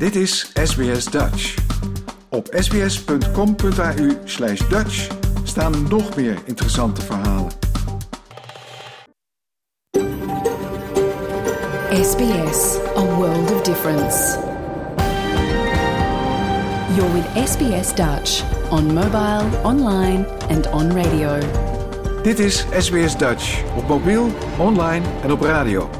Dit is SBS Dutch. Op sbs.com.au slash Dutch staan nog meer interessante verhalen. SBS, a world of difference. You're with SBS Dutch on mobile, online and on radio. Dit is SBS Dutch op mobiel, online en op radio.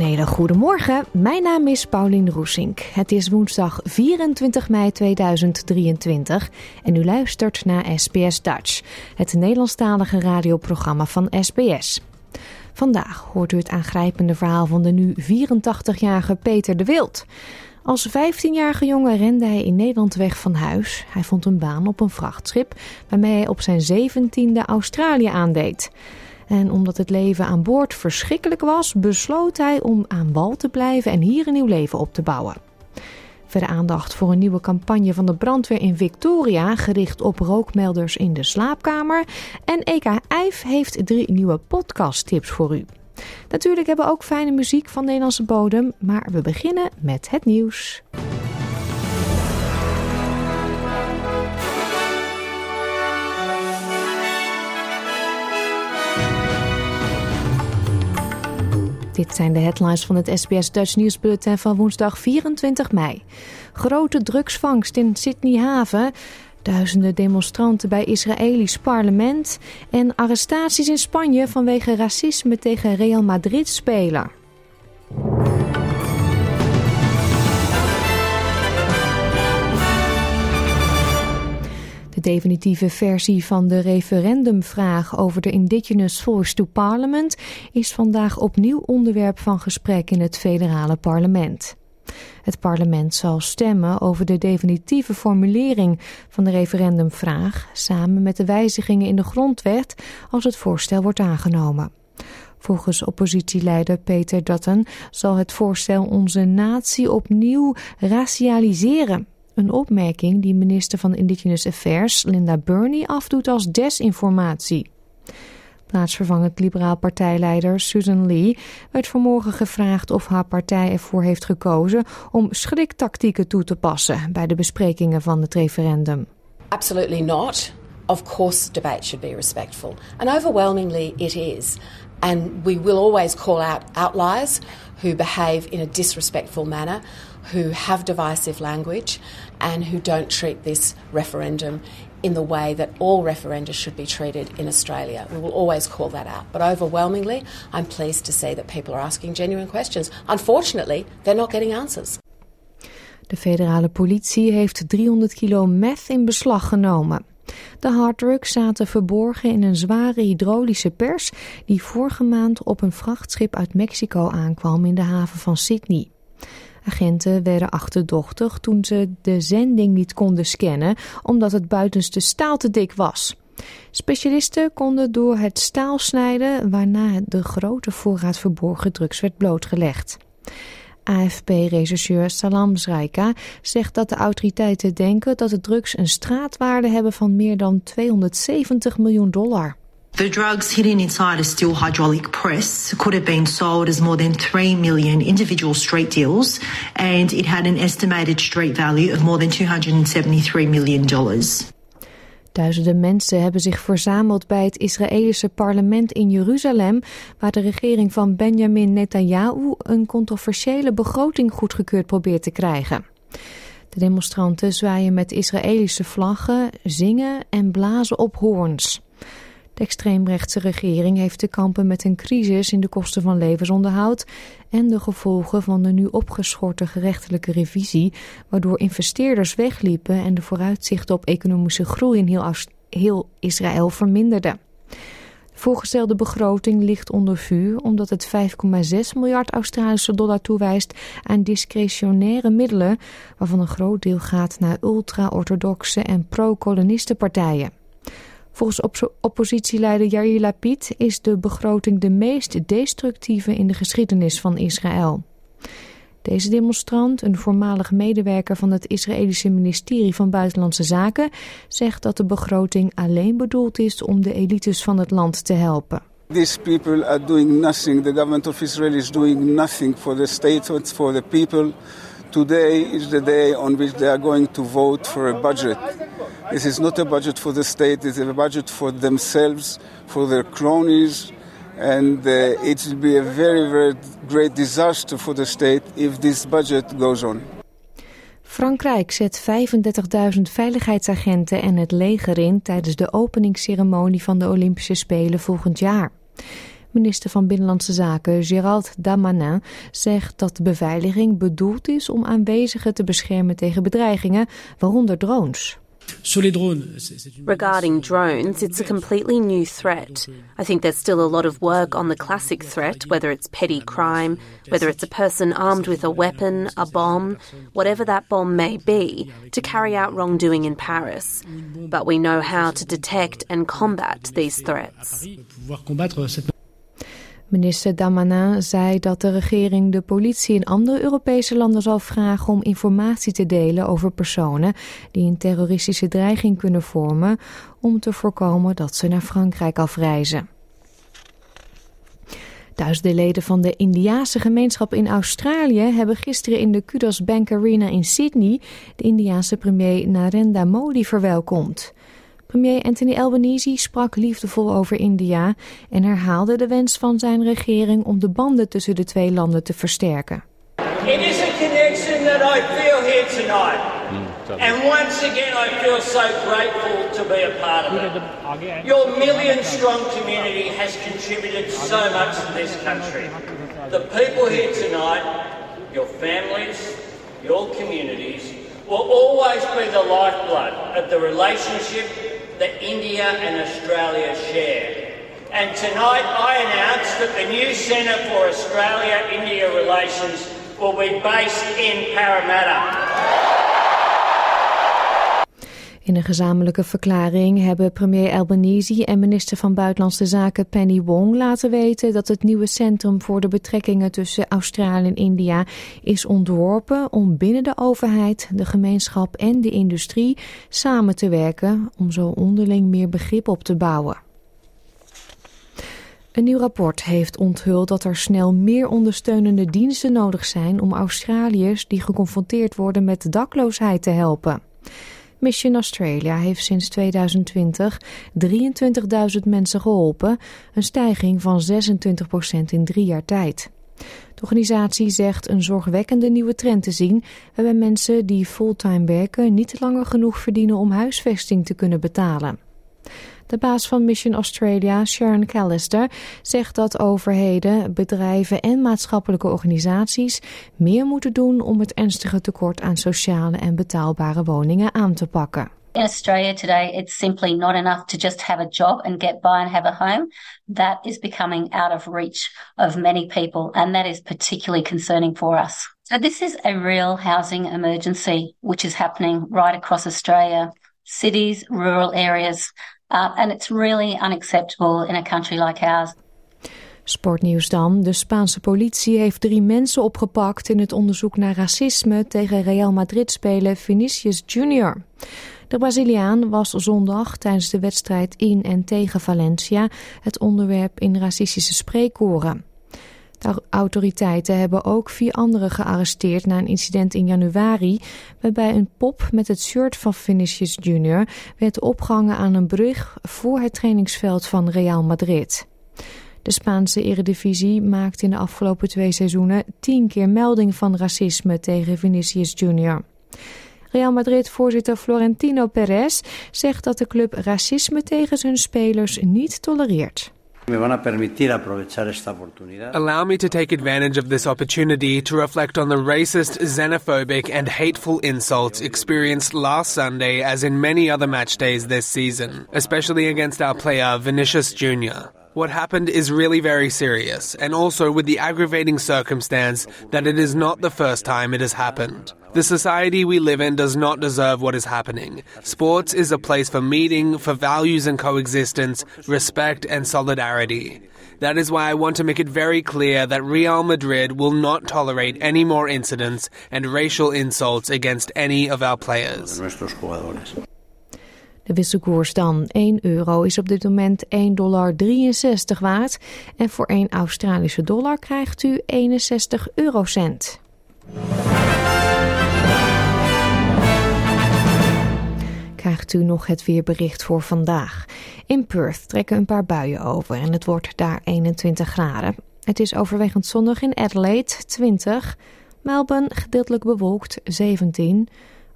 Een hele. Mijn naam is Paulien Roesink. Het is woensdag 24 mei 2023 en u luistert naar SBS Dutch, het Nederlandstalige radioprogramma van SBS. Vandaag hoort u het aangrijpende verhaal van de nu 84-jarige Peter de Wild. Als 15-jarige jongen rende hij in Nederland weg van huis. Hij vond een baan op een vrachtschip waarmee hij op zijn 17e Australië aandeed. En omdat het leven aan boord verschrikkelijk was, besloot hij om aan wal te blijven en hier een nieuw leven op te bouwen. Verder aandacht voor een nieuwe campagne van de brandweer in Victoria, gericht op rookmelders in de slaapkamer. En EK IJf heeft drie nieuwe podcasttips voor u. Natuurlijk hebben we ook fijne muziek van Nederlandse bodem, maar we beginnen met het nieuws. Dit zijn de headlines van het SBS Dutch nieuwsbulletin van woensdag 24 mei. Grote drugsvangst in Sydney haven, duizenden demonstranten bij Israëlisch parlement. En arrestaties in Spanje vanwege racisme tegen Real Madrid De definitieve versie van de referendumvraag over de Indigenous Force to Parliament is vandaag opnieuw onderwerp van gesprek in het federale parlement. Het parlement zal stemmen over de definitieve formulering van de referendumvraag samen met de wijzigingen in de grondwet als het voorstel wordt aangenomen. Volgens oppositieleider Peter Dutton zal het voorstel onze natie opnieuw racialiseren. Een opmerking die minister van Indigenous Affairs Linda Burney afdoet als desinformatie. Plaatsvervangend liberaal partijleider Susan Lee werd vanmorgen gevraagd of haar partij ervoor heeft gekozen om schriktactieken toe te passen bij de besprekingen van het referendum. Absolutely not. Of course, debate should be respectful. And overwhelmingly, it is. And we will always call out outliers who behave in a disrespectful manner, who have divisive language, and who don't treat this referendum in the way that all referenda should be treated in Australia. We will always call that out. But overwhelmingly, I'm pleased to see that people are asking genuine questions. Unfortunately, they're not getting answers. De federale politie heeft 300 kilo meth in beslag genomen. De harddrugs zaten verborgen in een zware hydraulische pers die vorige maand op een vrachtschip uit Mexico aankwam in de haven van Sydney. Agenten werden achterdochtig toen ze de zending niet konden scannen omdat het buitenste staal te dik was. Specialisten konden door het staal snijden waarna de grote voorraad verborgen drugs werd blootgelegd. AFP-rechercheur Salam Zraika zegt dat de autoriteiten denken dat de drugs een straatwaarde hebben van meer dan 270 miljoen dollar. The drugs hidden inside a steel hydraulic press could have been sold as more than 3 million individual street deals, and it had an estimated street value of more than $273 million. Duizenden mensen hebben zich verzameld bij het Israëlische parlement in Jeruzalem, waar de regering van Benjamin Netanyahu een controversiële begroting goedgekeurd probeert te krijgen. De demonstranten zwaaien met Israëlische vlaggen, zingen en blazen op hoorns. De extreemrechtse regering heeft te kampen met een crisis in de kosten van levensonderhoud en de gevolgen van de nu opgeschorte gerechtelijke revisie, waardoor investeerders wegliepen en de vooruitzichten op economische groei in heel, heel Israël verminderden. De Voorgestelde begroting ligt onder vuur omdat het 5,6 miljard Australische dollar toewijst aan discretionaire middelen, waarvan een groot deel gaat naar ultra-orthodoxe en pro-kolonistenpartijen. Volgens oppositieleider Yair Lapid is de begroting de meest destructieve in de geschiedenis van Israël. Deze demonstrant, een voormalig medewerker van het Israëlische ministerie van Buitenlandse Zaken, zegt dat de begroting alleen bedoeld is om de elites van het land te helpen. These people are doing nothing. The government of Israel is doing nothing for the state, for the people. Today is the day on which they are going to vote for a budget. This is not a budget for the state, is a budget for themselves, for their cronies, and uh, it will be a very, very great disaster for the state if this budget goes on. Frankrijk zet 35.000 veiligheidsagenten en het leger in tijdens de openingsceremonie van de Olympische Spelen volgend jaar. Minister van Binnenlandse Zaken Gérald Damanin zegt dat de beveiliging bedoeld is om aanwezigen te beschermen tegen bedreigingen, waaronder drones. Regarding drones, it's a completely new threat. I think there's still a lot of work on the classic threat, whether it's petty crime, whether it's a person armed with a weapon, a bomb, whatever that bomb may be, to carry out wrongdoing in Paris. But we know how to detect and combat these threats. Minister Damanin zei dat de regering de politie in andere Europese landen zal vragen om informatie te delen over personen die een terroristische dreiging kunnen vormen om te voorkomen dat ze naar Frankrijk afreizen. Duizenden leden van de Indiaanse gemeenschap in Australië hebben gisteren in de Kudos Bank Arena in Sydney de Indiaanse premier Narendra Modi verwelkomd. Premier Anthony Albanese sprak liefdevol over India en herhaalde de wens van zijn regering om de banden tussen de twee landen te versterken. It is a connection that I feel here tonight. And once again I feel so grateful to be a part of it. Your million strong community has contributed so much to this country. The people here tonight, your families, your communities, will always be the lifeblood of the relationship that India and Australia share. And tonight I announce that the new Centre for Australia-India Relations will be based in Parramatta. In een gezamenlijke verklaring hebben premier Albanese en minister van Buitenlandse Zaken Penny Wong laten weten dat het nieuwe centrum voor de betrekkingen tussen Australië en India is ontworpen om binnen de overheid, de gemeenschap en de industrie samen te werken om zo onderling meer begrip op te bouwen. Een nieuw rapport heeft onthuld dat er snel meer ondersteunende diensten nodig zijn om Australiërs die geconfronteerd worden met dakloosheid te helpen. Mission Australia heeft sinds 2020 23.000 mensen geholpen, een stijging van 26% in drie jaar tijd. De organisatie zegt een zorgwekkende nieuwe trend te zien, waarbij mensen die fulltime werken niet langer genoeg verdienen om huisvesting te kunnen betalen. De baas van Mission Australia, Sharon Callister, zegt dat overheden, bedrijven en maatschappelijke organisaties meer moeten doen om het ernstige tekort aan sociale en betaalbare woningen aan te pakken. In Australia today, it's simply not enough to just have a job and get by and have a home. That is becoming out of reach of many people, and that is particularly concerning for us. So, this is a real housing emergency which is happening right across Australia cities, rural areas, uh, and it's really unacceptable in a country like ours. Sportnieuws dan. De Spaanse politie heeft drie mensen opgepakt in het onderzoek naar racisme tegen Real Madrid-speler Vinicius Junior. De Braziliaan was zondag tijdens de wedstrijd in en tegen Valencia het onderwerp in racistische spreekkoren. De autoriteiten hebben ook vier anderen gearresteerd na een incident in januari, waarbij een pop met het shirt van Vinicius Jr. werd opgehangen aan een brug voor het trainingsveld van Real Madrid. De Spaanse eredivisie maakte in de afgelopen twee seizoenen tien keer melding van racisme tegen Vinicius Jr. Real Madrid-voorzitter Florentino Perez zegt dat de club racisme tegen zijn spelers niet tolereert. Allow me to take advantage of this opportunity to reflect on the racist, xenophobic, and hateful insults experienced last Sunday, as in many other match days this season, especially against our player Vinicius Jr. What happened is really very serious, and also with the aggravating circumstance that it is not the first time it has happened. The society we live in does not deserve what is happening. Sports is a place for meeting, for values and coexistence, respect and solidarity. That is why I want to make it very clear that Real Madrid will not tolerate any more incidents and racial insults against any of our players. De wisselkoers dan. 1 euro is op dit moment 1,63 dollar waard. En voor 1 Australische dollar krijgt u 61 eurocent. Krijgt u nog het weerbericht voor vandaag. In Perth trekken een paar buien over en het wordt daar 21 graden. Het is overwegend zonnig in Adelaide 20. Melbourne gedeeltelijk bewolkt 17.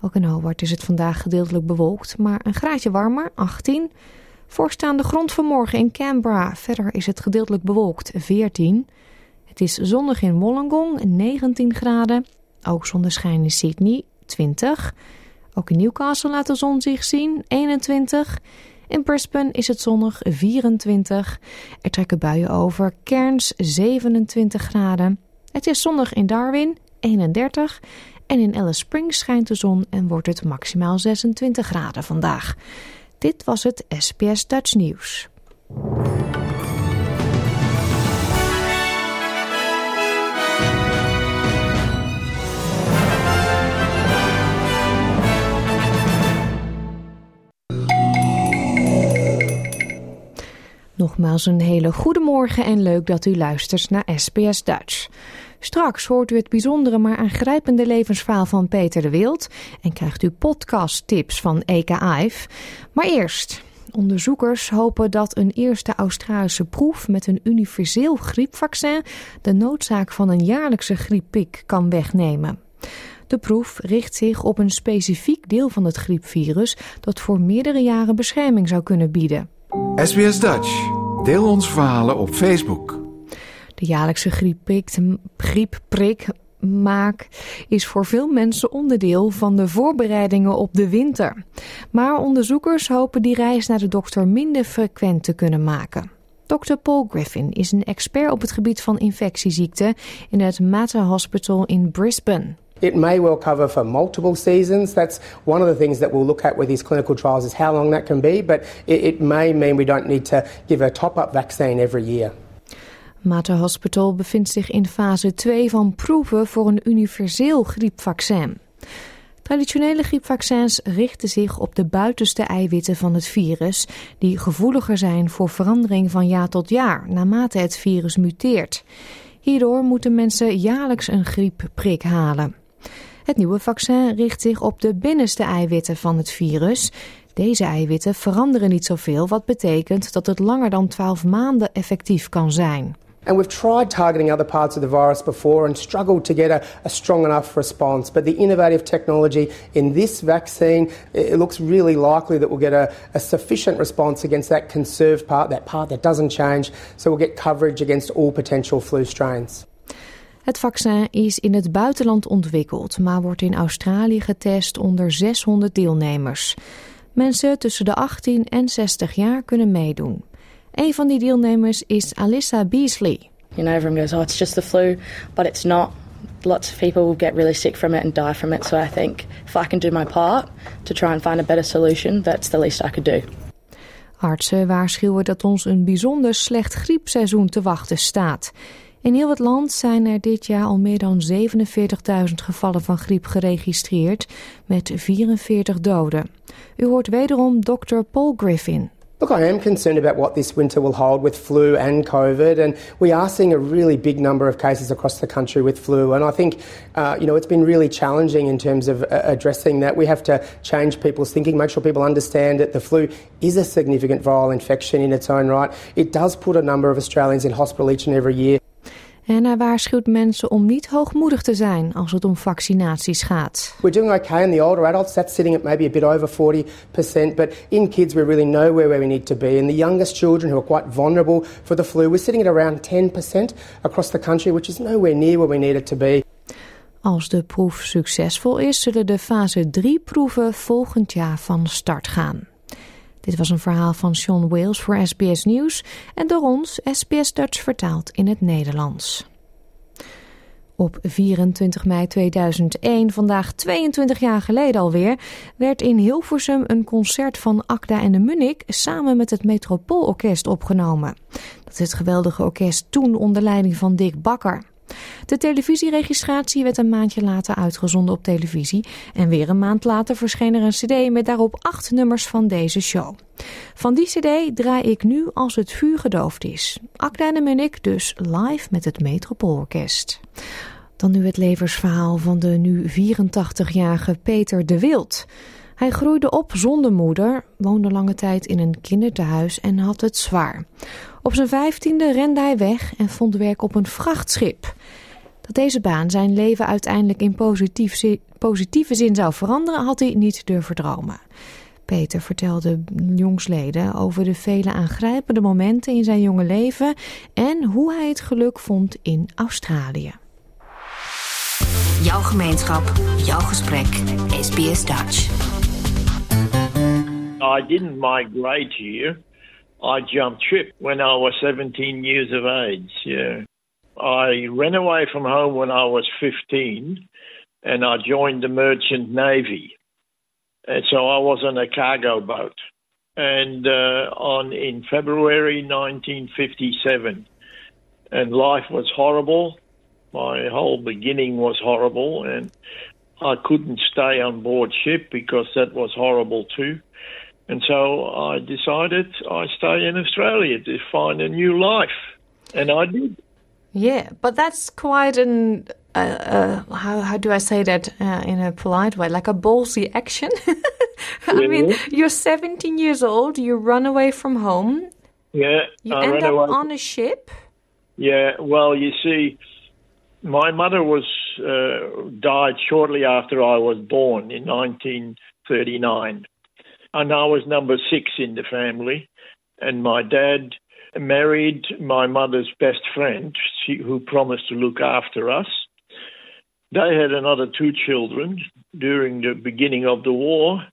Ook in Hobart is het vandaag gedeeltelijk bewolkt, maar een graadje warmer, 18. Voorstaande grond vanmorgen in Canberra. Verder is het gedeeltelijk bewolkt, 14. Het is zonnig in Wollongong, 19 graden. Ook zonneschijn in Sydney, 20. Ook in Newcastle laat de zon zich zien, 21. In Brisbane is het zonnig, 24. Er trekken buien over, Cairns 27 graden. Het is zonnig in Darwin, 31. En in Alice Springs schijnt de zon en wordt het maximaal 26 graden vandaag. Dit was het SBS Dutch Nieuws. Nogmaals een hele goede morgen en leuk dat u luistert naar SBS Dutch. Straks hoort u het bijzondere maar aangrijpende levensverhaal van Peter de Wild en krijgt u podcasttips van EKAIF. Maar eerst, onderzoekers hopen dat een eerste Australische proef met een universeel griepvaccin de noodzaak van een jaarlijkse grieppik kan wegnemen. De proef richt zich op een specifiek deel van het griepvirus dat voor meerdere jaren bescherming zou kunnen bieden. SBS Dutch. Deel ons verhalen op Facebook. De jaarlijkse griepprik, griepprik maak is voor veel mensen onderdeel van de voorbereidingen op de winter. Maar onderzoekers hopen die reis naar de dokter minder frequent te kunnen maken. Dr. Paul Griffin is een expert op het gebied van infectieziekten in het Mater Hospital in Brisbane. It may well cover for multiple seasons. That's one of the things that we'll look at with these clinical trials is how long that can be, but it, it may mean we don't need to give a top-up vaccine every year. Mater Hospital bevindt zich in fase 2 van proeven voor een universeel griepvaccin. Traditionele griepvaccins richten zich op de buitenste eiwitten van het virus, die gevoeliger zijn voor verandering van jaar tot jaar, naarmate het virus muteert. Hierdoor moeten mensen jaarlijks een griepprik halen. Het nieuwe vaccin richt zich op de binnenste eiwitten van het virus. Deze eiwitten veranderen niet zoveel, wat betekent dat het langer dan 12 maanden effectief kan zijn. And we've tried targeting other parts of the virus before and struggled to get a, a, strong enough response. But the innovative technology in this vaccine, it looks really likely that we'll get a, a sufficient response against that conserved part, that part that doesn't change. So we'll get coverage against all potential flu strains. Het vaccin is in het buitenland ontwikkeld, maar wordt in Australië getest onder 600 deelnemers. Mensen tussen de 18 en 60 jaar kunnen meedoen. Een van die deelnemers is Alyssa Beasley. You know, everyone goes, oh, it's just the flu, but it's not. Lots of people will get really sick from it and die from it. So I think if I can do my part to try and find a better solution, that's the least I could do. Artsen waarschuwen dat ons een bijzonder slecht griepseizoen te wachten staat. In heel het land zijn er dit jaar al meer dan 47.000 gevallen van griep geregistreerd, met 44 doden. U hoort wederom Dr. Paul Griffin. Look, I am concerned about what this winter will hold with flu and COVID, and we are seeing a really big number of cases across the country with flu. And I think, uh, you know, it's been really challenging in terms of uh, addressing that. We have to change people's thinking, make sure people understand that the flu is a significant viral infection in its own right. It does put a number of Australians in hospital each and every year. En hij waarschuwt mensen om niet hoogmoedig te zijn als het om vaccinaties gaat. We're doing okay in the older adults. That's sitting at maybe a bit over 40%. But in kids, we're really nowhere where we need to be. In the youngest children who are quite vulnerable for the flu, we're sitting at around 10% across the country, which is nowhere near where we need it to be. Als de proef succesvol is, zullen de fase 3 proeven volgend jaar van start gaan. Dit was een verhaal van Sean Wales voor SBS Nieuws en door ons SBS Dutch vertaald in het Nederlands. Op 24 mei 2001, vandaag 22 jaar geleden alweer, werd in Hilversum een concert van Akda en de Munnik samen met het Metropoolorkest opgenomen. Dat is het geweldige orkest toen onder leiding van Dick Bakker. De televisieregistratie werd een maandje later uitgezonden op televisie en weer een maand later verscheen er een cd met daarop acht nummers van deze show. Van die cd draai ik nu als het vuur gedoofd is. Akda en Munnik dus live met het Metropoolorkest. Dan nu het levensverhaal van de nu 84-jarige Peter de Wild. Hij groeide op zonder moeder, woonde lange tijd in een kindertehuis en had het zwaar. Op zijn vijftiende rende hij weg en vond werk op een vrachtschip. Dat deze baan zijn leven uiteindelijk in positief, positieve zin zou veranderen, had hij niet durven dromen. Peter vertelde jongsleden over de vele aangrijpende momenten in zijn jonge leven en hoe hij het geluk vond in Australië. Jouw gemeenschap, jouw gesprek, SBS Dutch. I didn't migrate here. I jumped ship when I was 17 years of age. Yeah. I ran away from home when I was 15 and I joined the merchant navy. And so I was on a cargo boat. And uh, on in February 1957, and life was horrible. My whole beginning was horrible, and I couldn't stay on board ship because that was horrible too. And so I decided I stay in Australia to find a new life, and I did. Yeah, but that's quite an uh, uh, how how do I say that uh, in a polite way? Like a ballsy action. I mean, you're 17 years old. You run away from home. Yeah, You I end up away. on a ship. Yeah, well, you see, my mother was uh, died shortly after I was born in 1939, and I was number six in the family. And my dad married my mother's best friend, she, who promised to look after us. They had another two children during the beginning of the war,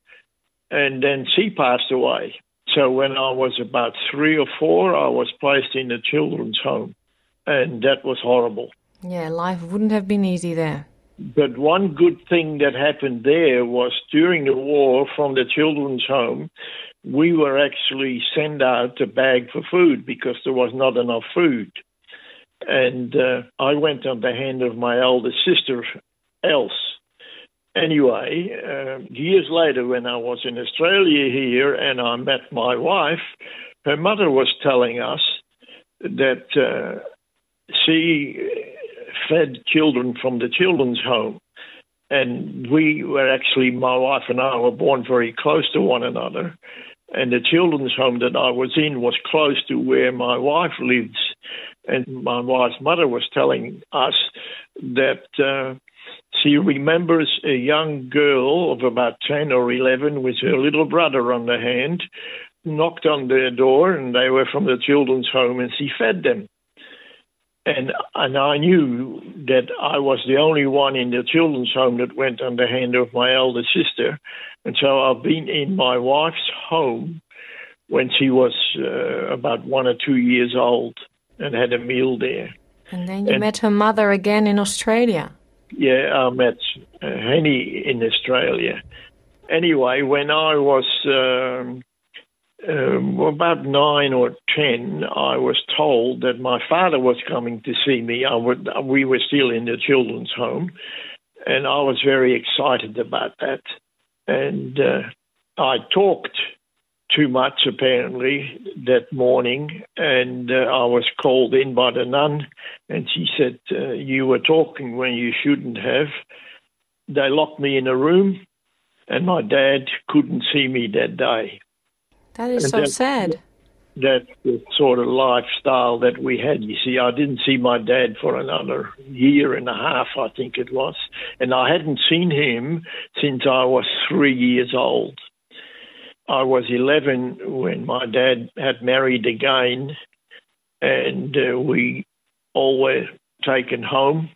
and then she passed away. So when I was about three or four, I was placed in a children's home, and that was horrible. Yeah, life wouldn't have been easy there. But one good thing that happened there was during the war from the children's home, we were actually sent out a bag for food because there was not enough food. And uh, I went on the hand of my elder sister, Else. Anyway, uh, years later, when I was in Australia here and I met my wife, her mother was telling us that uh, she fed children from the children's home. And we were actually, my wife and I were born very close to one another. And the children's home that I was in was close to where my wife lives. And my wife's mother was telling us that uh, she remembers a young girl of about 10 or 11 with her little brother on the hand, knocked on their door, and they were from the children's home, and she fed them and and I knew that I was the only one in the children's home that went on the hand of my elder sister, and so I've been in my wife's home when she was uh, about one or two years old and had a meal there. And then you And- met her mother again in Australia. Yeah, I met uh, Henny in Australia. Anyway, when I was um, um, about nine or ten, I was told that my father was coming to see me. I would, we were still in the children's home, and I was very excited about that. And uh, I talked too much apparently that morning, and uh, I was called in by the nun, and she said, uh, "You were talking when you shouldn't have." They locked me in a room, and my dad couldn't see me that day. That is And so that- sad. That's the sort of lifestyle that we had. You see, I didn't see my dad for another year and a half, I think it was. And I hadn't seen him since I was three years old. I was 11 when my dad had married again, and uh, we all were taken home,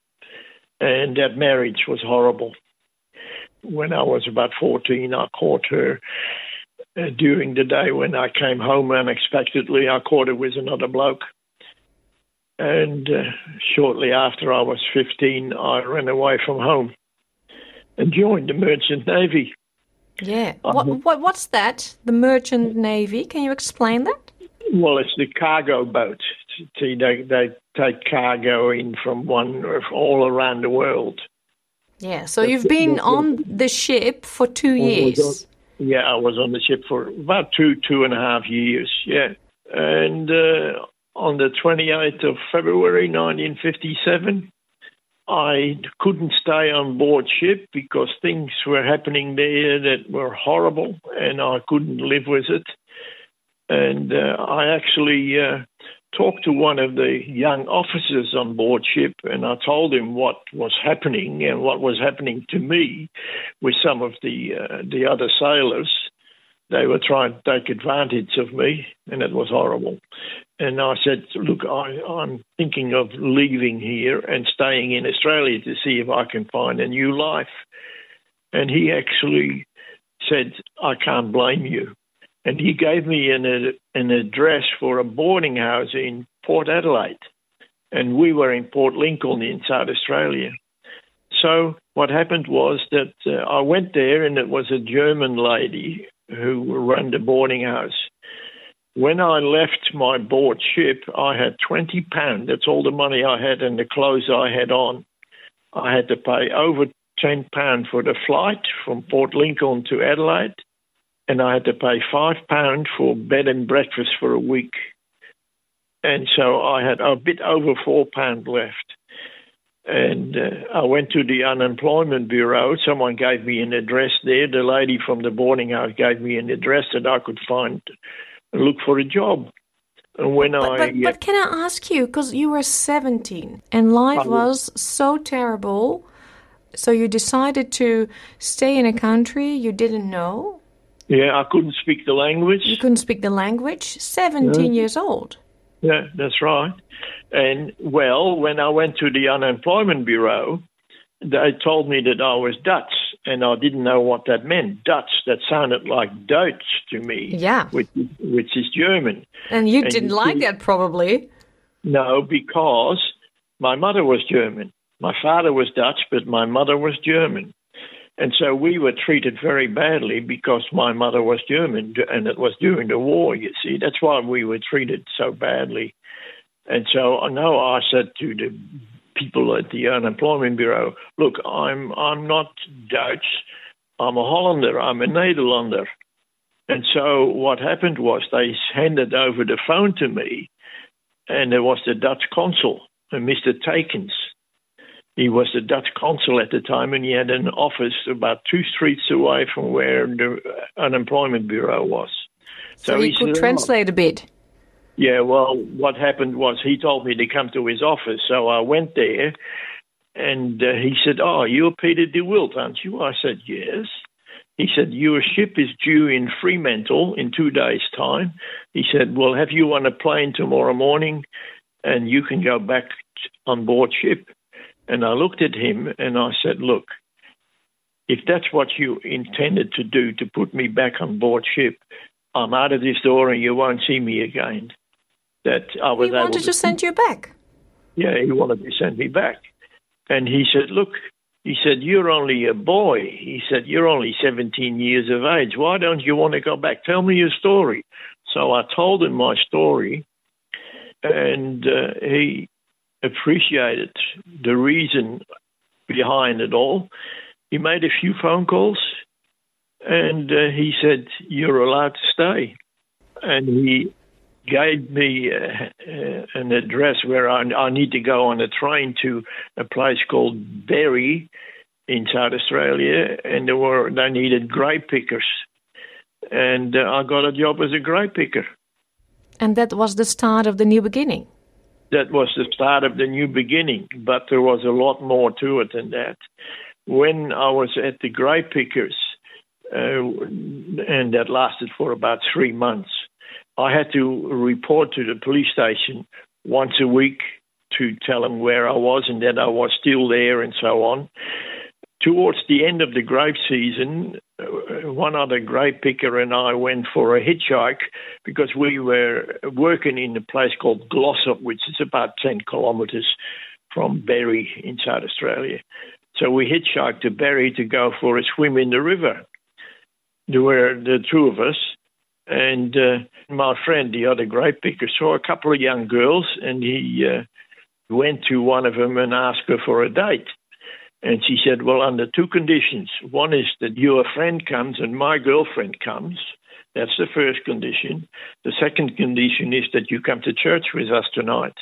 and that marriage was horrible. When I was about 14, I caught her during the day when I came home unexpectedly, I caught it with another bloke. And uh, shortly after I was 15, I ran away from home and joined the Merchant Navy. Yeah. What, what, what's that? The Merchant Navy? Can you explain that? Well, it's the cargo boat. See, they, they take cargo in from one all around the world. Yeah. So you've been on the ship for two years. Yeah, I was on the ship for about two, two and a half years. Yeah. And uh, on the 28th of February 1957, I couldn't stay on board ship because things were happening there that were horrible and I couldn't live with it. And uh, I actually uh, talked to one of the young officers on board ship and I told him what was happening and what was happening to me with some of the, uh, the other sailors. They were trying to take advantage of me and it was horrible. And I said, Look, I, I'm thinking of leaving here and staying in Australia to see if I can find a new life. And he actually said, I can't blame you. And he gave me an, an address for a boarding house in Port Adelaide. And we were in Port Lincoln in South Australia. So what happened was that uh, I went there, and it was a German lady who ran the boarding house. When I left my board ship, I had 20 pounds. That's all the money I had and the clothes I had on. I had to pay over 10 pounds for the flight from Port Lincoln to Adelaide, and I had to pay 5 pounds for bed and breakfast for a week. And so I had a bit over 4 pounds left. And uh, I went to the unemployment bureau. Someone gave me an address there. The lady from the boarding house gave me an address that I could find and look for a job. And when but, I but, but can I ask you because you were 17 and life was so terrible, so you decided to stay in a country you didn't know. Yeah, I couldn't speak the language. You couldn't speak the language. 17 Yeah. years old. Yeah, that's right. And well, when I went to the unemployment bureau, they told me that I was Dutch, and I didn't know what that meant. Dutch, that sounded like Deutsch to me. Yeah. Which, which is German. And you And didn't you like see- that probably. No, because my mother was German. My father was Dutch, but my mother was German. And so we were treated very badly because my mother was German, and it was during the war, you see. That's why we were treated so badly. And so I know I said to the people at the unemployment bureau, look, I'm I'm not Dutch, I'm a Hollander, I'm a Nederlander. And so what happened was they handed over the phone to me, and there was the Dutch consul, uh, Mr. Takens. He was the Dutch consul at the time, and he had an office about two streets away from where the unemployment bureau was. So, you he could said, "Oh, translate a bit. yeah, well, what happened was he told me to come to his office, so I went there, and uh, he said, "Oh, you're Peter De Wilt, aren't you?" I said, "Yes." He said, "Your ship is due in Fremantle in two days' time." He said, "We'll have you on a plane tomorrow morning, and you can go back on board ship." And I looked at him and I said, "Look, if that's what you intended to do to put me back on board ship, I'm out of this door and you won't see me again." That I was He wanted to to send you back. yeah, he wanted to send me back. And he said, Look, he said, You're only a boy. He said, You're only 17 years of age. Why don't you want to go back? Tell me your story. So I told him my story, and uh, he appreciated the reason behind it all. He made a few phone calls, and uh, he said, You're allowed to stay. And he gave me uh, uh, an address where I, I need to go on a train to a place called Berry in South Australia, and there were they needed grape pickers, and uh, I got a job as a grape picker. And that was the start of the new beginning. That was the start of the new beginning, but there was a lot more to it than that. When I was at the grape pickers, uh, and that lasted for about three months. I had to report to the police station once a week to tell them where I was and that I was still there and so on. Towards the end of the grape season, uh, one other grape picker and I went for a hitchhike because we were working in a place called Glossop, which is about 10 kilometres from Berry in South Australia. So we hitchhiked to Berry to go for a swim in the river. There were the two of us, and uh, my friend, the other grape picker, saw a couple of young girls, and he uh, went to one of them and asked her for a date. And she said, Well, under two conditions. One is that your friend comes and my girlfriend comes. That's the first condition. The second condition is that you come to church with us tonight.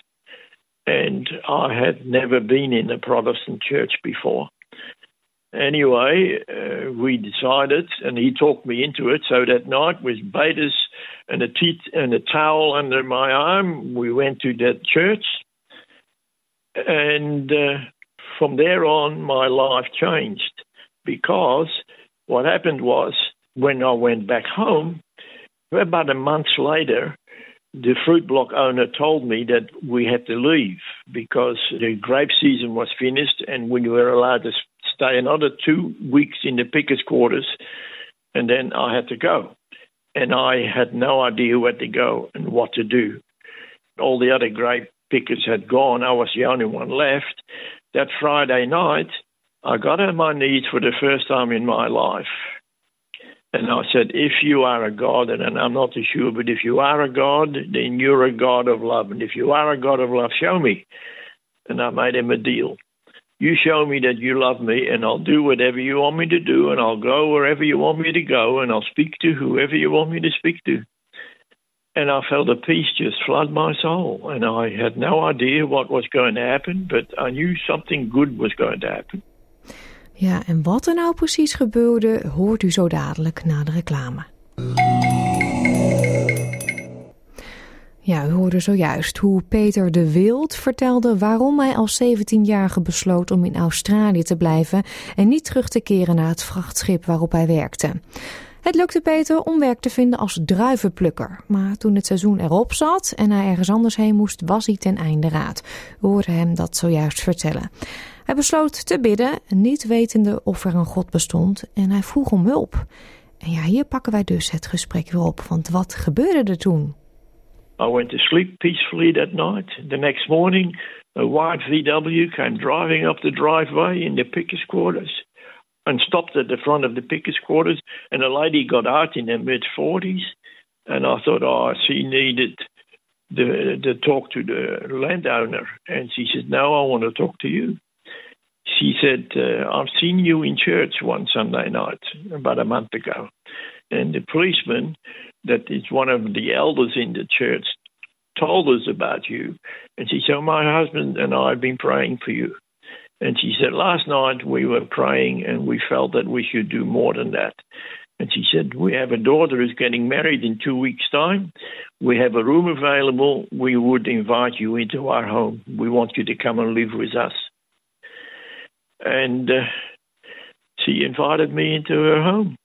And I had never been in a Protestant church before. Anyway, uh, we decided, and he talked me into it. So that night, with bathers and a, te- and a towel under my arm, we went to that church. And uh, from there on, my life changed because what happened was when I went back home, about a month later, the fruit block owner told me that we had to leave because the grape season was finished and we were allowed to stay another two weeks in the pickers' quarters, and then I had to go. And I had no idea where to go and what to do. All the other grape pickers had gone. I was the only one left. That Friday night, I got on my knees for the first time in my life. And I said, if you are a God, and I'm not too sure, but if you are a God, then you're a God of love. And if you are a God of love, show me. And I made him a deal. You show me that you love me, and I'll do whatever you want me to do, and I'll go wherever you want me to go, and I'll speak to whoever you want me to speak to. And I felt a peace just flood my soul. And I had no idea what was going to happen, but I knew something good was going to happen. Ja, en wat er nou precies gebeurde, hoort u zo dadelijk na de reclame. Ja, u hoorde zojuist hoe Peter de Wild vertelde waarom hij als 17-jarige besloot om in Australië te blijven en niet terug te keren naar het vrachtschip waarop hij werkte. Het lukte Peter om werk te vinden als druivenplukker. Maar toen het seizoen erop zat en hij ergens anders heen moest, was hij ten einde raad. We hoorden hem dat zojuist vertellen. Hij besloot te bidden, niet wetende of er een God bestond, en hij vroeg om hulp. En ja, hier pakken wij dus het gesprek weer op, want wat gebeurde er toen? I went to sleep peacefully that night. The next morning, a white VW came driving up the driveway in the pickers' quarters. And stopped at the front of the pickers' quarters. And a lady got out in her mid 40s. And I thought, oh, she needed the, the talk to the landowner. And she said, no, I want to talk to you. She said, uh, I've seen you in church one Sunday night about a month ago. And the policeman, that is one of the elders in the church, told us about you. And she said, My husband and I have been praying for you. And she said, Last night we were praying and we felt that we should do more than that. And she said, We have a daughter who's getting married in two weeks' time. We have a room available. We would invite you into our home. We want you to come and live with us. And uh, she invited me into her home.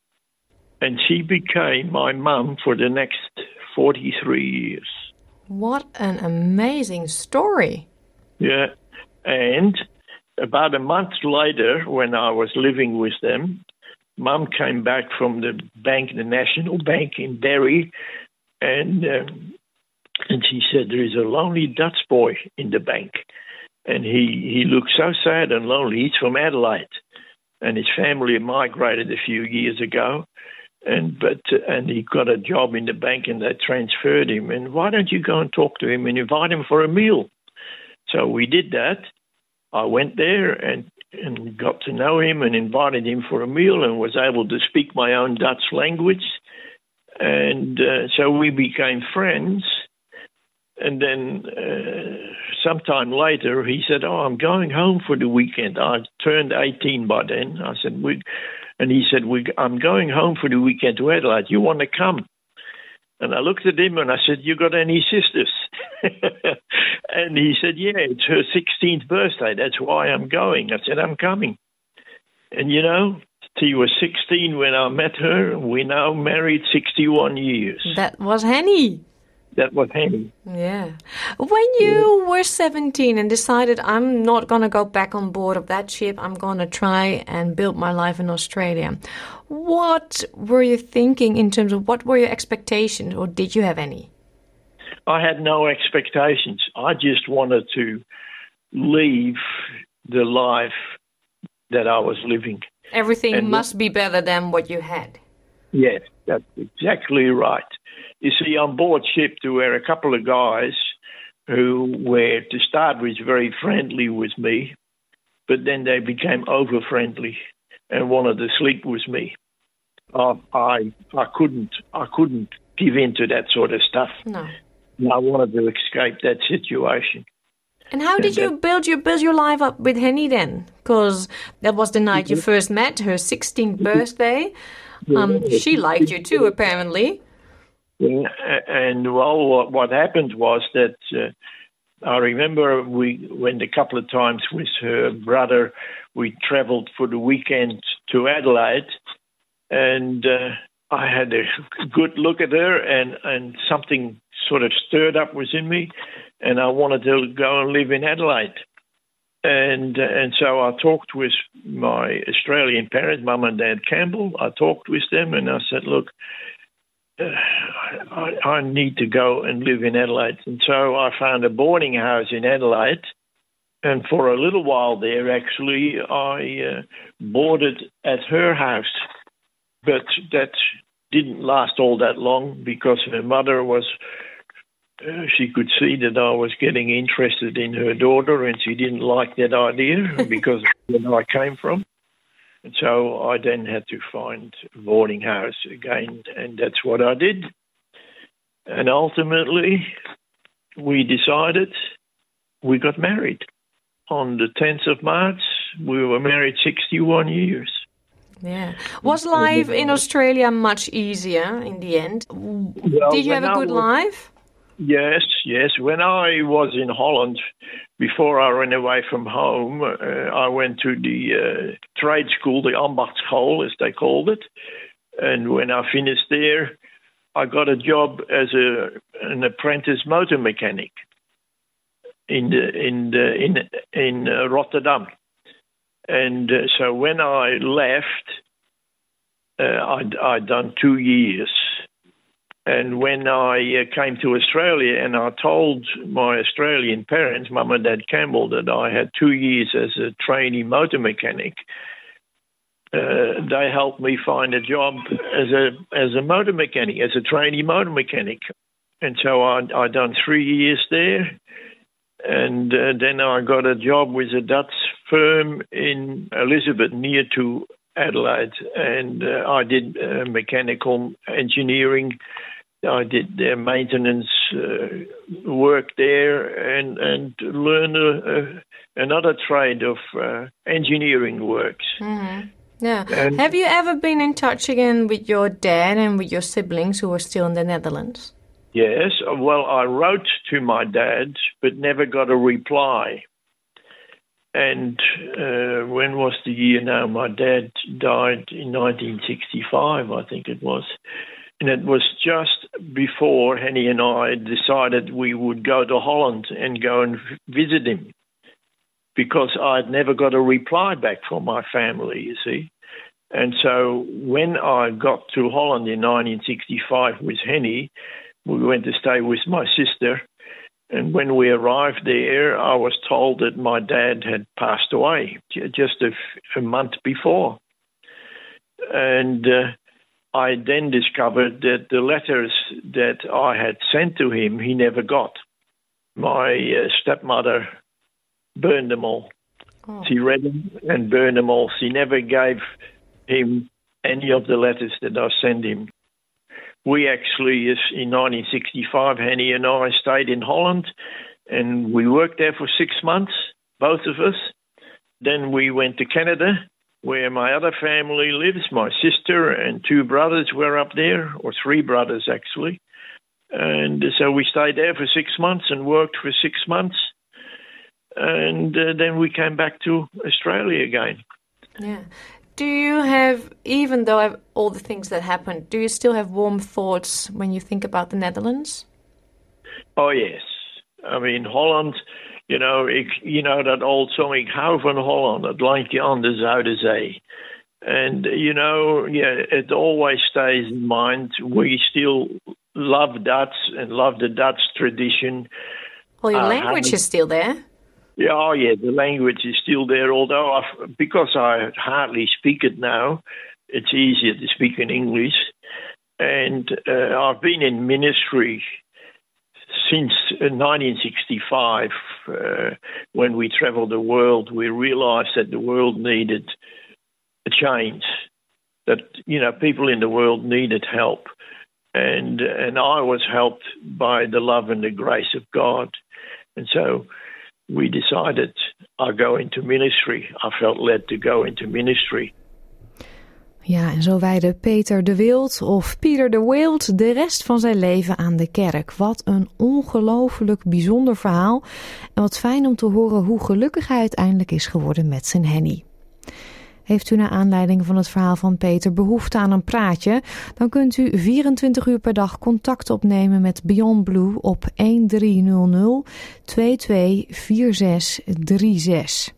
And she became my mum for the next 43 years. What an amazing story. Yeah. And about a month later, when I was living with them, Mum came back from the bank, the National Bank in Derry, and um, and she said there is a lonely Dutch boy in the bank, and he he looks so sad and lonely. He's from Adelaide, and his family migrated a few years ago, and but uh, and he got a job in the bank, and they transferred him. And why don't you go and talk to him and invite him for a meal? So we did that, I went there and, and got to know him and invited him for a meal and was able to speak my own Dutch language. And uh, so we became friends. And then uh, sometime later, he said, Oh, I'm going home for the weekend. I turned 18 by then. I said, we, And he said, we, I'm going home for the weekend to Adelaide. You want to come? And I looked at him and I said, You got any sisters? and he said, Yeah, it's her 16th birthday. That's why I'm going. I said, I'm coming. And you know, she was 16 when I met her. We now married 61 years. That was Henny. that was Henny. Yeah. When you were 17 and decided, I'm not going to go back on board of that ship, I'm going to try and build my life in Australia. What were you thinking in terms of what were your expectations, or did you have any? I had no expectations. I just wanted to leave the life that I was living. Everything And- must be better than what you had. Yes, that's exactly right. You see, on board ship there were a couple of guys who were, to start with, very friendly with me, but then they became over friendly and wanted to sleep with me. Uh, I I couldn't I couldn't give in to that sort of stuff. No. I wanted to escape that situation. And how did you build your build your life up with Henny then? Because that was the night you first met, her 16th birthday. Um, she liked you too, apparently. Yeah, and well, what, what happened was that uh, I remember we went a couple of times with her brother. We travelled for the weekend to Adelaide, and uh, I had a good look at her, and and something sort of stirred up within me, and I wanted to go and live in Adelaide. And and so I talked with my Australian parents, mum and dad Campbell. I talked with them, and I said, "Look, I, I need to go and live in Adelaide. And so I found a boarding house in Adelaide. And for a little while there, actually, I uh, boarded at her house. But that didn't last all that long because her mother was, uh, Uh, she could see that I was getting interested in her daughter and she didn't like that idea because of where I came from. And so I then had to find a boarding house again, and that's what I did. And ultimately, we decided we got married. On the 10th of March, we were married 61 years. Yeah. Was life in Australia much easier in the end? Well, Did you have a good was- life? Yes, yes. When I was in Holland, before I ran away from home, uh, I went to the uh, trade school, the Ambachtschool, as they called it. And when I finished there, I got a job as a an apprentice motor mechanic in the in the in in uh, Rotterdam. And uh, so when I left, uh, I'd, I'd done two years. And when I uh, came to Australia and I told my Australian parents, Mum and Dad Campbell, that I had two years as a trainee motor mechanic, uh, they helped me find a job as a as a motor mechanic, as a trainee motor mechanic. And so I I done three years there, and uh, then I got a job with a Dutch firm in Elizabeth, near to Adelaide, and uh, I did uh, mechanical engineering. I did their maintenance uh, work there, and and learned another trade of uh, engineering works. Mhm. Yeah. And- have you ever been in touch again with your dad and with your siblings who are still in the Netherlands? Yes, well, I wrote to my dad, but never got a reply. And uh, when was the year now? My dad died in 1965, I think it was. And it was just before Henny and I decided we would go to Holland and go and visit him because I'd never got a reply back from my family, you see. And so when I got to Holland in 1965 with Henny, we went to stay with my sister. And when we arrived there, I was told that my dad had passed away just a month before. And uh, I then discovered that the letters that I had sent to him, he never got. My uh, stepmother burned them all. She read them and burned them all. She never gave him any of the letters that I sent him. We actually, in 1965, Henny and I stayed in Holland and we worked there for six months, both of us. Then we went to Canada, where my other family lives. My sister and two brothers were up there, or three brothers actually. And so we stayed there for six months and worked for six months. And uh, then we came back to Australia again. Yeah. Do you have, even though I've, all the things that happened, do you still have warm thoughts when you think about the Netherlands? Oh yes, I mean Holland. You know, ik, you know that old song. Ik hou van Holland. Het landje aan de Zuiderzee. And you know, yeah, it always stays in mind. We still love Dutch and love the Dutch tradition. Well, your uh, language is still there. Yeah, oh yeah, the language is still there. Although, I've, because I hardly speak it now, it's easier to speak in English. And uh, I've been in ministry since 1965. Uh, when we traveled the world, we realized that the world needed a change. That you know, people in the world needed help, and and I was helped by the love and the grace of God, and so we decided I'll go into ministry. I felt led to go into ministry. Ja, en zo wijde Peter de Wild of Pieter de Wild de rest van zijn leven aan de kerk. Wat een ongelooflijk bijzonder verhaal. En wat fijn om te horen hoe gelukkig hij uiteindelijk is geworden met zijn Henny. Heeft u naar aanleiding van het verhaal van Peter behoefte aan een praatje? Dan kunt u 24 uur per dag contact opnemen met Beyond Blue op 1300 224636.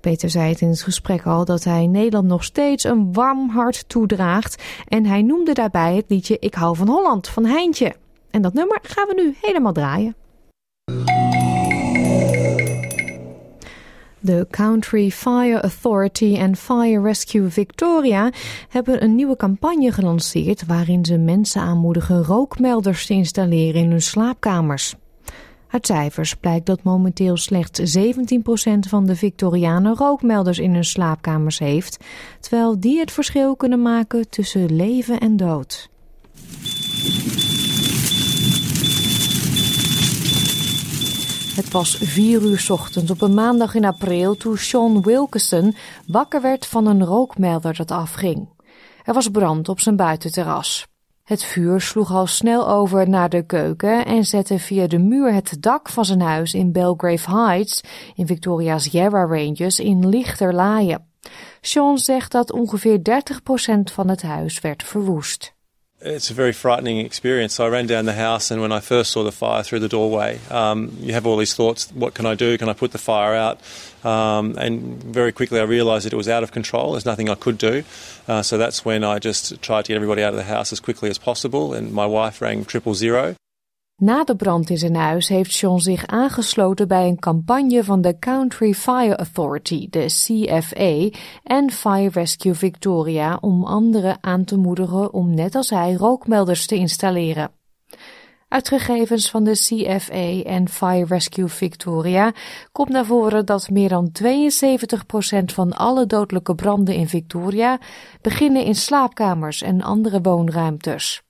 Peter zei het in het gesprek al dat hij Nederland nog steeds een warm hart toedraagt. En hij noemde daarbij het liedje Ik hou van Holland van Heintje. En dat nummer gaan we nu helemaal draaien. De Country Fire Authority en Fire Rescue Victoria hebben een nieuwe campagne gelanceerd waarin ze mensen aanmoedigen rookmelders te installeren in hun slaapkamers. Uit cijfers blijkt dat momenteel slechts 17% van de Victorianen rookmelders in hun slaapkamers heeft, terwijl die het verschil kunnen maken tussen leven en dood. Het was vier uur ochtends op een maandag in april toen Sean Wilkinson wakker werd van een rookmelder dat afging. Er was brand op zijn buitenterras. Het vuur sloeg al snel over naar de keuken en zette via de muur het dak van zijn huis in Belgrave Heights in Victoria's Yarra Ranges in lichter laaien. Sean zegt dat ongeveer 30% van het huis werd verwoest. It's a very frightening experience. I ran down the house, and when I first saw the fire through the doorway, um, you have all these thoughts: what can I do? Can I put the fire out? Um, and very quickly, I realised that it was out of control. There's nothing I could do. Uh, so that's when I just tried to get everybody out of the house as quickly as possible. And my wife rang triple zero. Na de brand in zijn huis heeft Sean zich aangesloten bij een campagne van de Country Fire Authority, de CFA, en Fire Rescue Victoria om anderen aan te moedigen om net als hij rookmelders te installeren. Uit gegevens van de CFA en Fire Rescue Victoria komt naar voren dat meer dan 72% van alle dodelijke branden in Victoria beginnen in slaapkamers en andere woonruimtes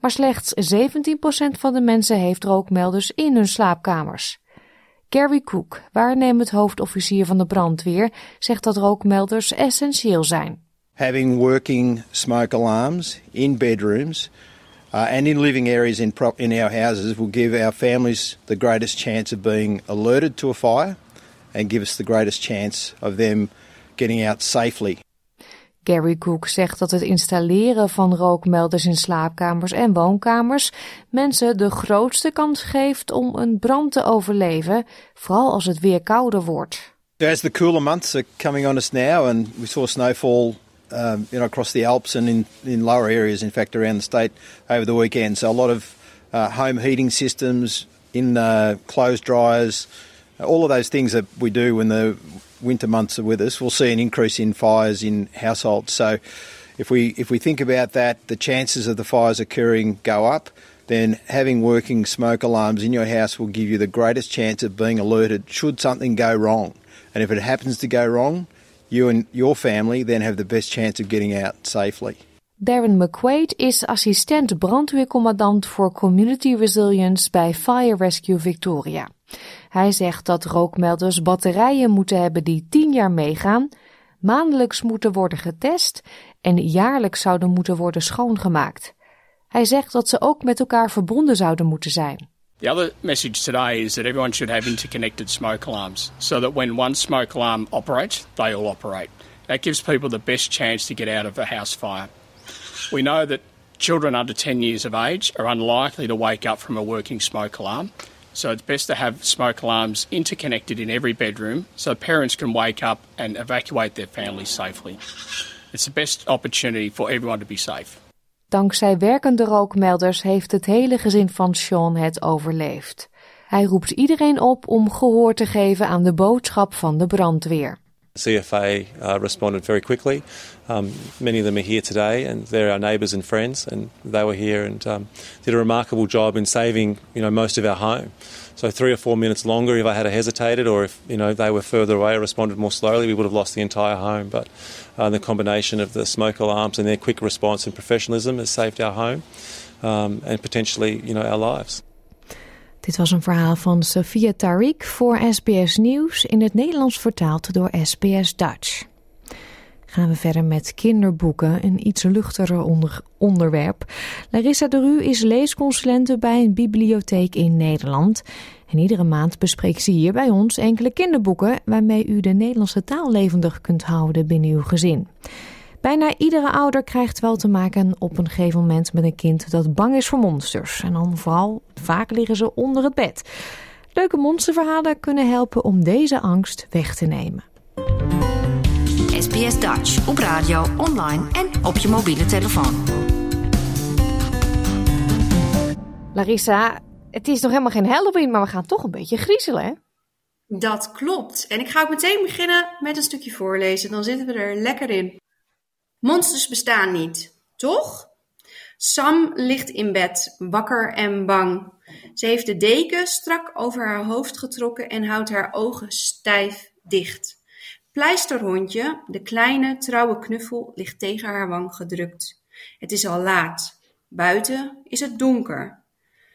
maar slechts 17% van de mensen heeft rookmelders in hun slaapkamers. Gary Cook, waarnemend hoofdofficier van de brandweer, zegt dat rookmelders essentieel zijn. Having working smoke alarms in bedrooms uh, and in living areas in, in our houses will give our families the greatest chance of being alerted to a fire and give us the greatest chance of them getting out safely. Gary Cook zegt dat het installeren van rookmelders in slaapkamers en woonkamers mensen de grootste kans geeft om een brand te overleven, vooral als het weer kouder wordt. As the cooler months are coming on us now and we saw snowfall um, you know, across the Alps and in, in lower areas, in fact, around the state over the weekend. So a lot of uh, home heating systems, in uh, clothes dryers, all of those things that we do when the winter months are with us, we'll see an increase in fires in households. So if we if we think about that, the chances of the fires occurring go up. Then having working smoke alarms in your house will give you the greatest chance of being alerted should something go wrong. And if it happens to go wrong, you and your family then have the best chance of getting out safely. Darren McQuaid is assistent brandweercommandant voor Community Resilience bij Fire Rescue Victoria. Hij zegt dat rookmelders batterijen moeten hebben die 10 jaar meegaan, maandelijks moeten worden getest en jaarlijks zouden moeten worden schoongemaakt. Hij zegt dat ze ook met elkaar verbonden zouden moeten zijn. The other message today is that everyone should have interconnected smoke alarms so that when one smoke alarm operates, they all operate. That gives people the best chance to get out of a house fire. We know that children under 10 years of age are unlikely to wake up from a working smoke alarm. So it's best to have smoke alarms interconnected in every bedroom so parents can wake up and evacuate their families safely. It's the best opportunity for everyone to be safe. Dankzij werkende rookmelders heeft het hele gezin van Sean het overleefd. Hij roept iedereen op om gehoor te geven aan de boodschap van de brandweer. CFA uh, responded very quickly. Um, many of them are here today, and they're our neighbours and friends, and they were here and um, did a remarkable job in saving, you know, most of our home. So three or four minutes longer, if I had hesitated, or if you know they were further away or responded more slowly, we would have lost the entire home. But uh, the combination of the smoke alarms and their quick response and professionalism has saved our home um, and potentially, you know, our lives. Dit was een verhaal van Sophia Tariq voor SBS Nieuws in het Nederlands vertaald door SBS Dutch. Gaan we verder met kinderboeken, een iets luchtiger onder onderwerp. Larissa de Ru is leesconsulente bij een bibliotheek in Nederland. En iedere maand bespreekt ze hier bij ons enkele kinderboeken waarmee u de Nederlandse taal levendig kunt houden binnen uw gezin. Bijna iedere ouder krijgt wel te maken op een gegeven moment met een kind dat bang is voor monsters. En dan vooral vaak liggen ze onder het bed. Leuke monsterverhalen kunnen helpen om deze angst weg te nemen. SBS Dutch op radio, online en op je mobiele telefoon. Larissa, het is nog helemaal geen Halloween, maar we gaan toch een beetje griezelen, hè? Dat klopt. En ik ga ook meteen beginnen met een stukje voorlezen. Dan zitten we er lekker in. Monsters bestaan niet, toch? Sam ligt in bed, wakker en bang. Ze heeft de deken strak over haar hoofd getrokken en houdt haar ogen stijf dicht. Pleisterhondje, de kleine, trouwe knuffel, ligt tegen haar wang gedrukt. Het is al laat. Buiten is het donker.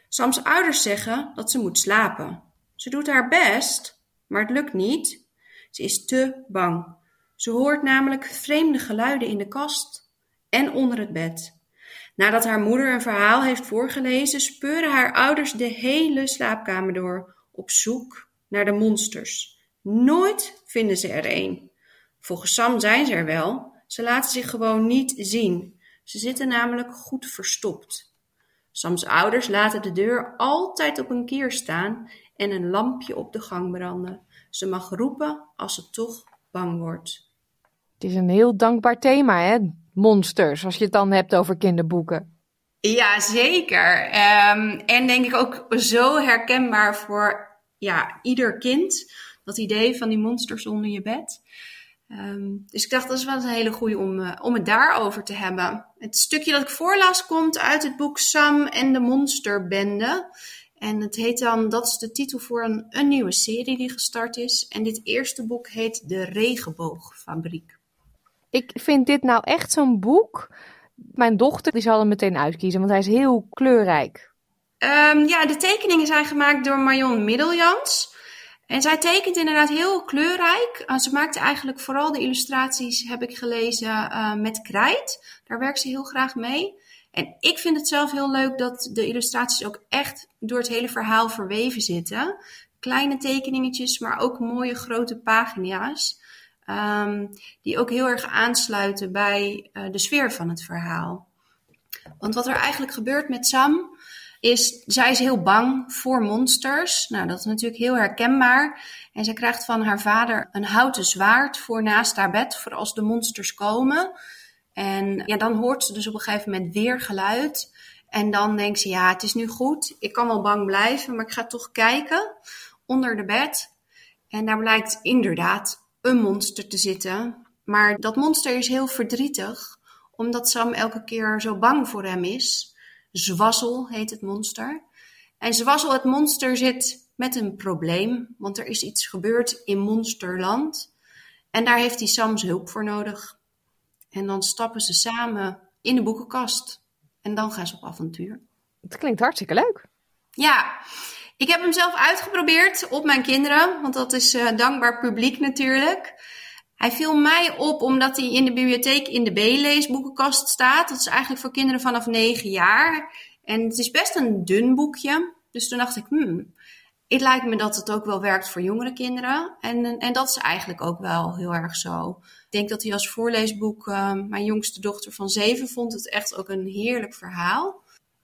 Sams ouders zeggen dat ze moet slapen. Ze doet haar best, maar het lukt niet. Ze is te bang. Ze hoort namelijk vreemde geluiden in de kast en onder het bed. Nadat haar moeder een verhaal heeft voorgelezen, speuren haar ouders de hele slaapkamer door op zoek naar de monsters. Nooit vinden ze er een. Volgens Sam zijn ze er wel, ze laten zich gewoon niet zien. Ze zitten namelijk goed verstopt. Sams ouders laten de deur altijd op een kier staan en een lampje op de gang branden. Ze mag roepen als ze toch bang wordt. Het is een heel dankbaar thema, hè? Monsters, als je het dan hebt over kinderboeken. Ja, zeker. Ehm, en denk ik ook zo herkenbaar voor ja, ieder kind. Dat idee van die monsters onder je bed. Ehm, dus ik dacht, dat is wel een hele goede om, uh, om het daarover te hebben. Het stukje dat ik voorlas komt uit het boek Sam en de Monsterbende. En het heet dan, dat is de titel voor een, een nieuwe serie die gestart is. En dit eerste boek heet De Regenboogfabriek. Ik vind dit nou echt zo'n boek. Mijn dochter die zal hem meteen uitkiezen, want hij is heel kleurrijk. Um, ja, de tekeningen zijn gemaakt door Marion Middeljans. En zij tekent inderdaad heel kleurrijk. Uh, ze maakte eigenlijk vooral de illustraties, heb ik gelezen, uh, met krijt. Daar werkt ze heel graag mee. En ik vind het zelf heel leuk dat de illustraties ook echt door het hele verhaal verweven zitten. Kleine tekeningetjes, maar ook mooie grote pagina's. Um, die ook heel erg aansluiten bij uh, de sfeer van het verhaal. Want wat er eigenlijk gebeurt met Sam is, zij is heel bang voor monsters. Nou, dat is natuurlijk heel herkenbaar. En zij krijgt van haar vader een houten zwaard voor naast haar bed, voor als de monsters komen. En ja, dan hoort ze dus op een gegeven moment weer geluid. En dan denkt ze, ja, het is nu goed. Ik kan wel bang blijven, maar ik ga toch kijken onder de bed. En daar blijkt inderdaad een monster te zitten. Maar dat monster is heel verdrietig, omdat Sam elke keer zo bang voor hem is. Zwassel heet het monster. En Zwassel, het monster, zit met een probleem, want er is iets gebeurd in Monsterland. En daar heeft hij Sam's hulp voor nodig. En dan stappen ze samen in de boekenkast. En dan gaan ze op avontuur. Het klinkt hartstikke leuk. Ja, ik heb hem zelf uitgeprobeerd op mijn kinderen, want dat is uh, dankbaar publiek natuurlijk. Hij viel mij op omdat hij in de bibliotheek in de B-leesboekenkast staat. Dat is eigenlijk voor kinderen vanaf 9 jaar. En het is best een dun boekje. Dus toen dacht ik, hmm. het lijkt me dat het ook wel werkt voor jongere kinderen. En, en dat is eigenlijk ook wel heel erg zo. Ik denk dat hij als voorleesboek, uh, mijn jongste dochter van zeven, vond het echt ook een heerlijk verhaal.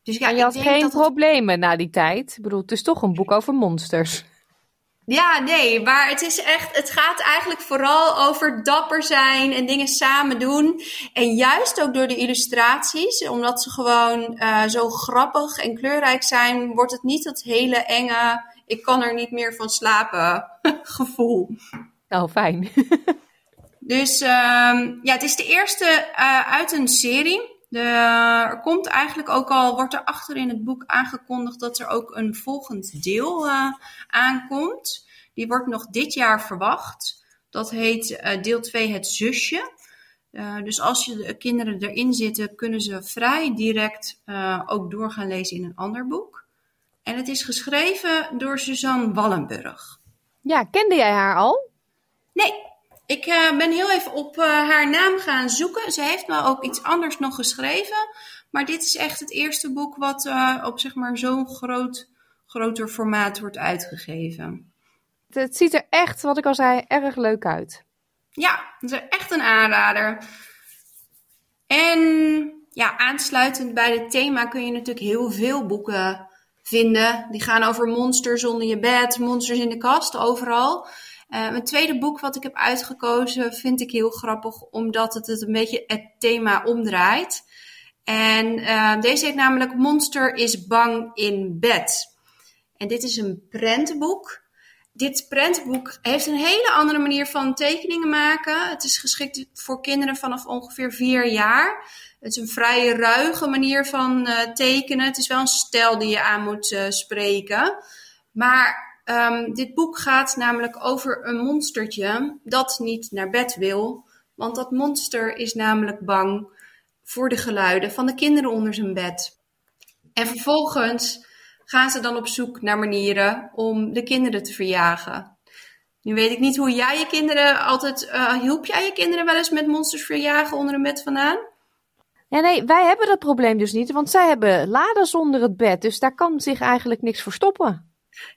Dus ja, en je had geen problemen na die tijd? Ik bedoel, het is toch een boek over monsters. Ja, nee, maar het is echt, het gaat eigenlijk vooral over dapper zijn en dingen samen doen. En juist ook door de illustraties, omdat ze gewoon uh, zo grappig en kleurrijk zijn, wordt het niet dat hele enge, ik kan er niet meer van slapen gevoel. Oh, fijn. dus um, ja, het is de eerste uh, uit een serie. De, er komt eigenlijk ook al, wordt er achter in het boek aangekondigd dat er ook een volgend deel uh, aankomt. Die wordt nog dit jaar verwacht. Dat heet uh, deel 2 Het Zusje. Uh, dus als je de kinderen erin zitten, kunnen ze vrij direct ook door gaan lezen in een ander boek. En het is geschreven door Suzanne Wallenburg. Ja, kende jij haar al? Nee, ik uh, ben heel even op uh, haar naam gaan zoeken. Ze heeft me ook iets anders nog geschreven. Maar dit is echt het eerste boek wat uh, op zeg maar zo'n groot, groter formaat wordt uitgegeven. Het ziet er echt, wat ik al zei, erg leuk uit. Ja, het is echt een aanrader. En ja, aansluitend bij het thema kun je natuurlijk heel veel boeken vinden. Die gaan over monsters onder je bed, monsters in de kast, overal. Uh, mijn tweede boek wat ik heb uitgekozen vind ik heel grappig, omdat het het een beetje het thema omdraait. En uh, deze heet namelijk Monster is bang in bed. En dit is een prentenboek. Dit prentenboek heeft een hele andere manier van tekeningen maken. Het is geschikt voor kinderen vanaf ongeveer vier jaar. Het is een vrij ruige manier van uh, tekenen. Het is wel een stijl die je aan moet spreken. Maar um, dit boek gaat namelijk over een monstertje dat niet naar bed wil. Want dat monster is namelijk bang voor de geluiden van de kinderen onder zijn bed. En vervolgens gaan ze dan op zoek naar manieren om de kinderen te verjagen. Nu weet ik niet hoe jij je kinderen altijd. Uh, hielp jij je kinderen wel eens met monsters verjagen onder een bed vandaan? Ja, nee, wij hebben dat probleem dus niet, want zij hebben laders onder het bed, dus daar kan zich eigenlijk niks verstoppen.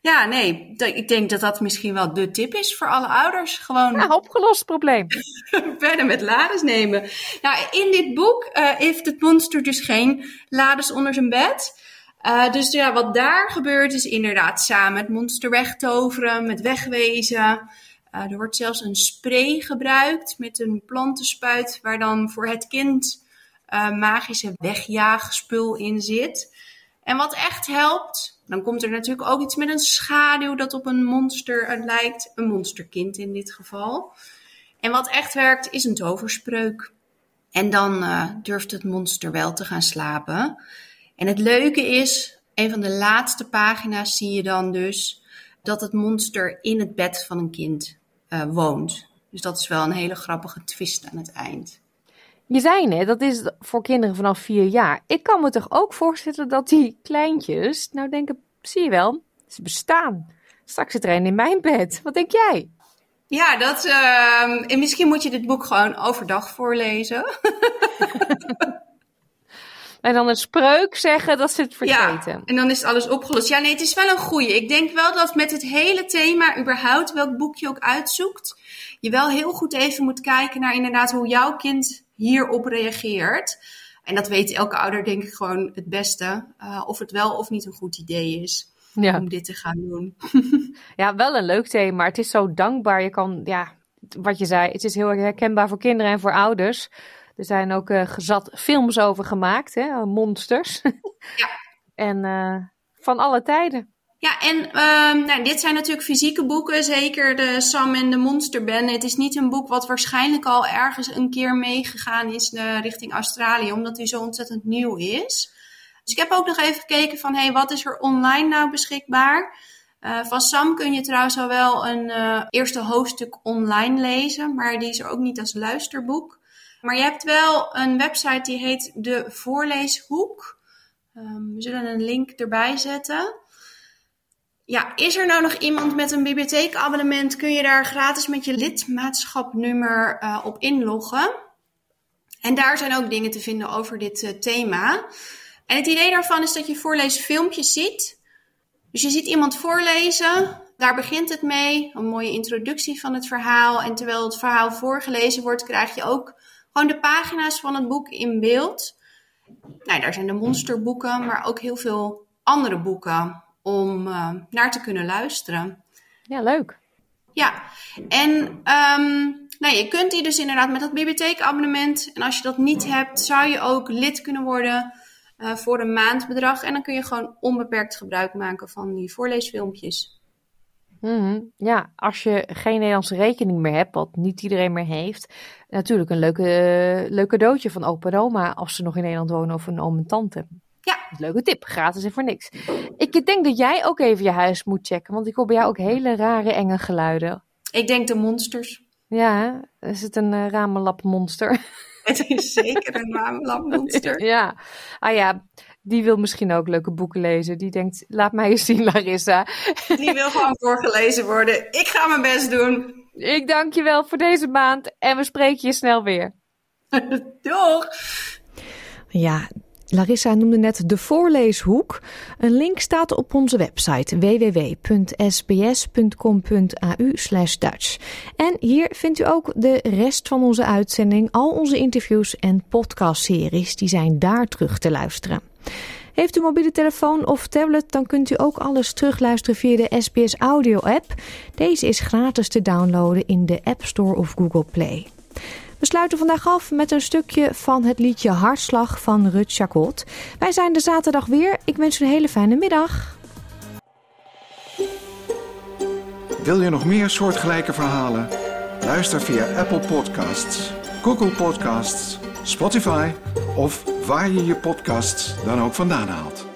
Ja, nee, ik denk dat dat misschien wel de tip is voor alle ouders. Gewoon ja, opgelost probleem. verder met laders nemen. Nou, in dit boek uh, heeft het monster dus geen laders onder zijn bed. Uh, dus ja, wat daar gebeurt is inderdaad samen het monster wegtoveren, met wegwezen. Uh, er wordt zelfs een spray gebruikt met een plantenspuit waar dan voor het kind magische wegjaagspul in zit. En wat echt helpt, dan komt er natuurlijk ook iets met een schaduw dat op een monster lijkt. Een monsterkind in dit geval. En wat echt werkt, is een toverspreuk. En dan uh, durft het monster wel te gaan slapen. En het leuke is, een van de laatste pagina's zie je dan dus dat het monster in het bed van een kind uh, woont. Dus dat is wel een hele grappige twist aan het eind. Je zei net, dat is voor kinderen vanaf vier jaar. Ik kan me toch ook voorstellen dat die kleintjes nou denken, zie je wel, ze bestaan. Straks zit er een in mijn bed. Wat denk jij? Ja, dat, uh, en misschien moet je dit boek gewoon overdag voorlezen. en dan een spreuk zeggen dat ze het vergeten. Ja, en dan is alles opgelost. Ja, nee, het is wel een goeie. Ik denk wel dat met het hele thema, überhaupt welk boek je ook uitzoekt, je wel heel goed even moet kijken naar inderdaad hoe jouw kind hierop reageert. En dat weet elke ouder denk ik gewoon het beste. Uh, of het wel of niet een goed idee is ja. om dit te gaan doen. ja, wel een leuk thema, maar het is zo dankbaar. Je kan, ja, wat je zei, het is heel herkenbaar voor kinderen en voor ouders. Er zijn ook uh, gezat films over gemaakt, hè, monsters. ja. en uh, van alle tijden. Ja, en um, nou, dit zijn natuurlijk fysieke boeken, zeker de Sam en de Monster Het is niet een boek wat waarschijnlijk al ergens een keer meegegaan is uh, richting Australië, omdat hij zo ontzettend nieuw is. Dus ik heb ook nog even gekeken van, hey, wat is er online nou beschikbaar? Uh, van Sam kun je trouwens al wel een uh, eerste hoofdstuk online lezen, maar die is er ook niet als luisterboek. Maar je hebt wel een website die heet De Voorleeshoek. Um, we zullen een link erbij zetten. Ja, is er nou nog iemand met een bibliotheekabonnement? Kun je daar gratis met je lidmaatschapnummer uh, op inloggen. En daar zijn ook dingen te vinden over dit uh, thema. En het idee daarvan is dat je voorleesfilmpjes ziet. Dus je ziet iemand voorlezen, daar begint het mee, een mooie introductie van het verhaal. En terwijl het verhaal voorgelezen wordt, krijg je ook gewoon de pagina's van het boek in beeld. Nou, daar zijn de monsterboeken, maar ook heel veel andere boeken om uh, naar te kunnen luisteren. Ja, leuk. Ja, en um, nou, je kunt die dus inderdaad met dat bibliotheekabonnement. En als je dat niet hebt, zou je ook lid kunnen worden uh, voor een maandbedrag. En dan kun je gewoon onbeperkt gebruik maken van die voorleesfilmpjes. Mm, ja, als je geen Nederlandse rekening meer hebt, wat niet iedereen meer heeft, natuurlijk een leuke, uh, leuk cadeautje van opa en oma als ze nog in Nederland wonen of een oom en tante. Ja. Leuke tip, gratis en voor niks. Ik denk dat jij ook even je huis moet checken, want ik hoor bij jou ook hele rare enge geluiden. Ik denk de monsters. Ja, is het een uh, ramenlapmonster? Het is zeker een ramenlapmonster. ja. Ah ja, die wil misschien ook leuke boeken lezen. Die denkt, laat mij eens zien, Larissa. Die wil gewoon voorgelezen worden. Ik ga mijn best doen. Ik dank je wel voor deze maand en we spreken je snel weer. Doeg! Ja, Larissa noemde net de voorleeshoek. Een link staat op onze website www.sbs.com.au Dutch. En hier vindt u ook de rest van onze uitzending, al onze interviews en podcastseries, die zijn daar terug te luisteren. Heeft u mobiele telefoon of tablet, dan kunt u ook alles terugluisteren via de SBS Audio app. Deze is gratis te downloaden in de App Store of Google Play. We sluiten vandaag af met een stukje van het liedje Hartslag van Rut Chacot. Wij zijn de zaterdag weer. Ik wens u een hele fijne middag. Wil je nog meer soortgelijke verhalen? Luister via Apple Podcasts, Google Podcasts, Spotify of waar je je podcasts dan ook vandaan haalt.